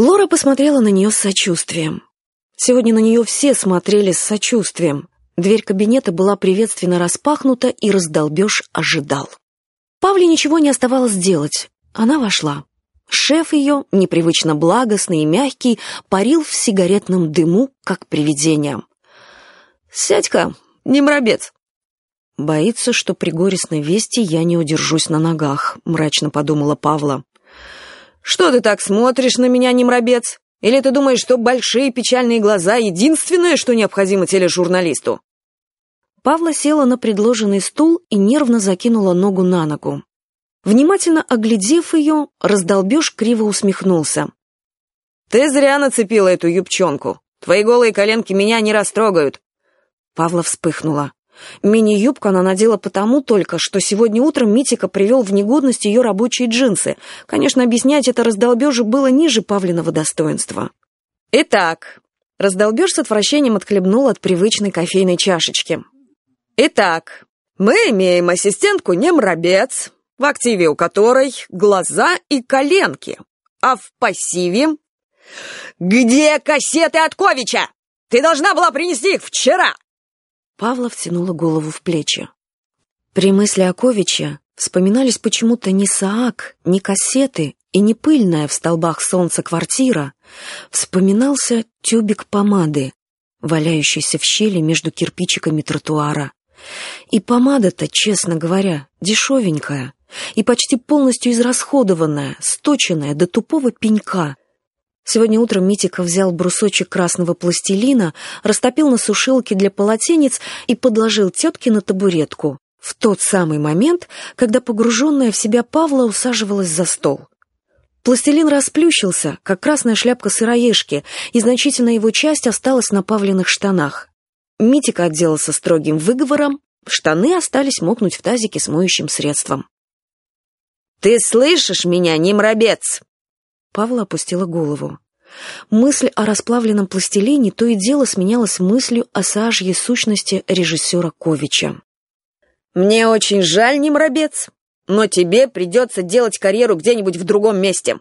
Лора посмотрела на нее с сочувствием. Сегодня на нее все смотрели с сочувствием. Дверь кабинета была приветственно распахнута, и раздолбеж ожидал. Павле ничего не оставалось делать. Она вошла. Шеф ее, непривычно благостный и мягкий, парил в сигаретном дыму, как привидение. «Сядь-ка, не мрабец!» «Боится, что при горестной вести я не удержусь на ногах», — мрачно подумала Павла. «Что ты так смотришь на меня, не мрабец? Или ты думаешь, что большие печальные глаза — единственное, что необходимо тележурналисту?» Павла села на предложенный стул и нервно закинула ногу на ногу. Внимательно оглядев ее, раздолбеж криво усмехнулся. «Ты зря нацепила эту юбчонку. Твои голые коленки меня не растрогают». Павла вспыхнула. Мини-юбку она надела потому только, что сегодня утром Митика привел в негодность ее рабочие джинсы. Конечно, объяснять это раздолбежу было ниже Павлиного достоинства. «Итак...» Раздолбеж с отвращением отхлебнул от привычной кофейной чашечки. «Итак, мы имеем ассистентку Немрабец, в активе у которой глаза и коленки, а в пассиве... Где кассеты от Ковича? Ты должна была принести их вчера!» Павла втянула голову в плечи. При мысли о Ковиче вспоминались почему-то не Саак, не кассеты и не пыльная в столбах солнца квартира. Вспоминался тюбик помады, валяющийся в щели между кирпичиками тротуара. И помада-то, честно говоря, дешевенькая и почти полностью израсходованная, сточенная до тупого пенька. Сегодня утром Митика взял брусочек красного пластилина, растопил на сушилке для полотенец и подложил тетке на табуретку. В тот самый момент, когда погруженная в себя Павла усаживалась за стол. Пластилин расплющился, как красная шляпка сыроежки, и значительная его часть осталась на Павлиных штанах. Митика отделался строгим выговором, штаны остались мокнуть в тазике с моющим средством. «Ты слышишь меня, немрабец?» Павла опустила голову. Мысль о расплавленном пластилине то и дело сменялась мыслью о сажьей сущности режиссера Ковича. «Мне очень жаль, немрабец, но тебе придется делать карьеру где-нибудь в другом месте».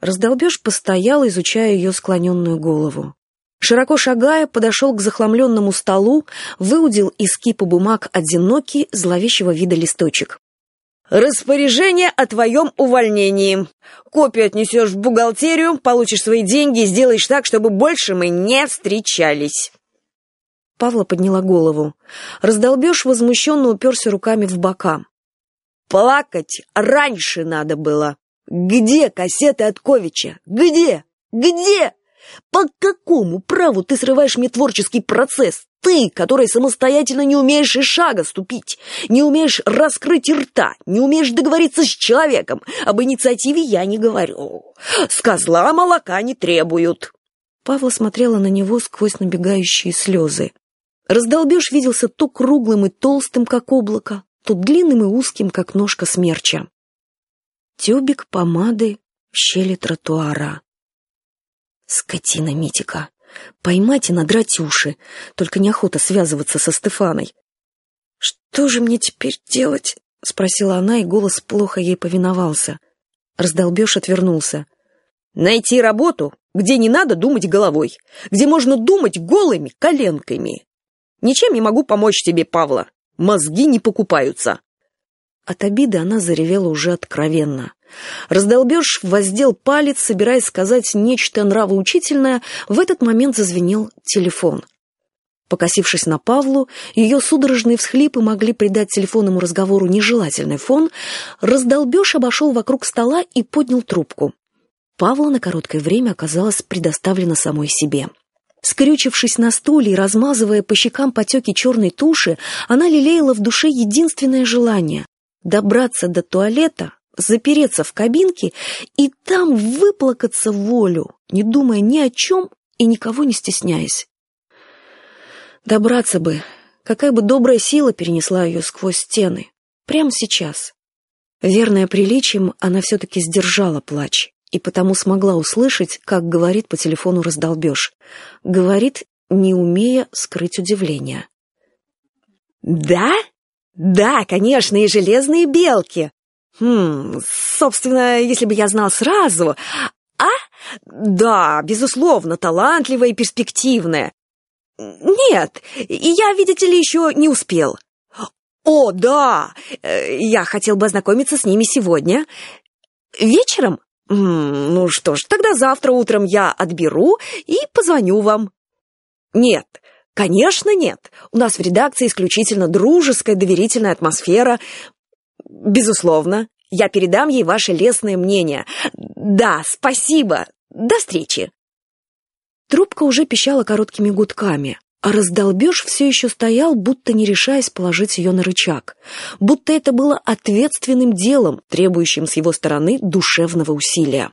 Раздолбеж постоял, изучая ее склоненную голову. Широко шагая, подошел к захламленному столу, выудил из кипа бумаг одинокий, зловещего вида листочек. «Распоряжение о твоем увольнении. Копию отнесешь в бухгалтерию, получишь свои деньги и сделаешь так, чтобы больше мы не встречались». Павла подняла голову. Раздолбеж возмущенно уперся руками в бока. «Плакать раньше надо было. Где кассеты от Ковича? Где? Где?» По какому праву ты срываешь мне творческий процесс? Ты, который самостоятельно не умеешь и шага ступить, не умеешь раскрыть рта, не умеешь договориться с человеком. Об инициативе я не говорю. С козла молока не требуют. Павла смотрела на него сквозь набегающие слезы. Раздолбеж виделся то круглым и толстым, как облако, то длинным и узким, как ножка смерча. Тюбик помады в щели тротуара. Скотина Митика. Поймать и надрать уши. Только неохота связываться со Стефаной. «Что же мне теперь делать?» — спросила она, и голос плохо ей повиновался. Раздолбеж отвернулся. «Найти работу, где не надо думать головой, где можно думать голыми коленками. Ничем не могу помочь тебе, Павла. Мозги не покупаются». От обиды она заревела уже откровенно. Раздолбеж воздел палец, собираясь сказать нечто нравоучительное, в этот момент зазвенел телефон. Покосившись на Павлу, ее судорожные всхлипы могли придать телефонному разговору нежелательный фон, раздолбеж обошел вокруг стола и поднял трубку. Павла на короткое время оказалась предоставлена самой себе. Скрючившись на стуле и размазывая по щекам потеки черной туши, она лелеяла в душе единственное желание — добраться до туалета, запереться в кабинке и там выплакаться волю, не думая ни о чем и никого не стесняясь. Добраться бы, какая бы добрая сила перенесла ее сквозь стены, прямо сейчас. Верная приличием, она все-таки сдержала плач и потому смогла услышать, как говорит по телефону раздолбеж. Говорит, не умея скрыть удивление. «Да? Да, конечно, и железные белки. Хм, собственно, если бы я знал сразу... А? Да, безусловно, талантливая и перспективная. Нет, я, видите ли, еще не успел. О, да, э, я хотел бы ознакомиться с ними сегодня. Вечером? Ну что ж, тогда завтра утром я отберу и позвоню вам. Нет, конечно нет. У нас в редакции исключительно дружеская, доверительная атмосфера. Безусловно, я передам ей ваше лестное мнение. Да, спасибо. До встречи. Трубка уже пищала короткими гудками, а раздолбеж все еще стоял, будто не решаясь положить ее на рычаг, будто это было ответственным делом, требующим с его стороны душевного усилия.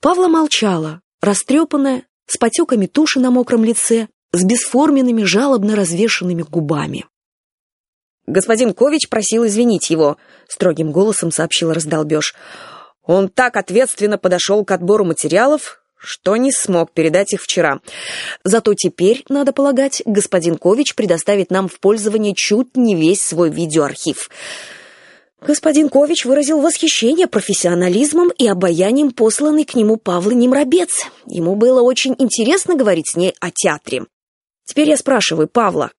Павла молчала, растрепанная, с потеками туши на мокром лице, с бесформенными, жалобно развешенными губами. «Господин Кович просил извинить его», — строгим голосом сообщил раздолбеж. «Он так ответственно подошел к отбору материалов, что не смог передать их вчера. Зато теперь, надо полагать, господин Кович предоставит нам в пользование чуть не весь свой видеоархив. Господин Кович выразил восхищение профессионализмом и обаянием посланной к нему Павлы Немробец. Ему было очень интересно говорить с ней о театре. Теперь я спрашиваю Павла,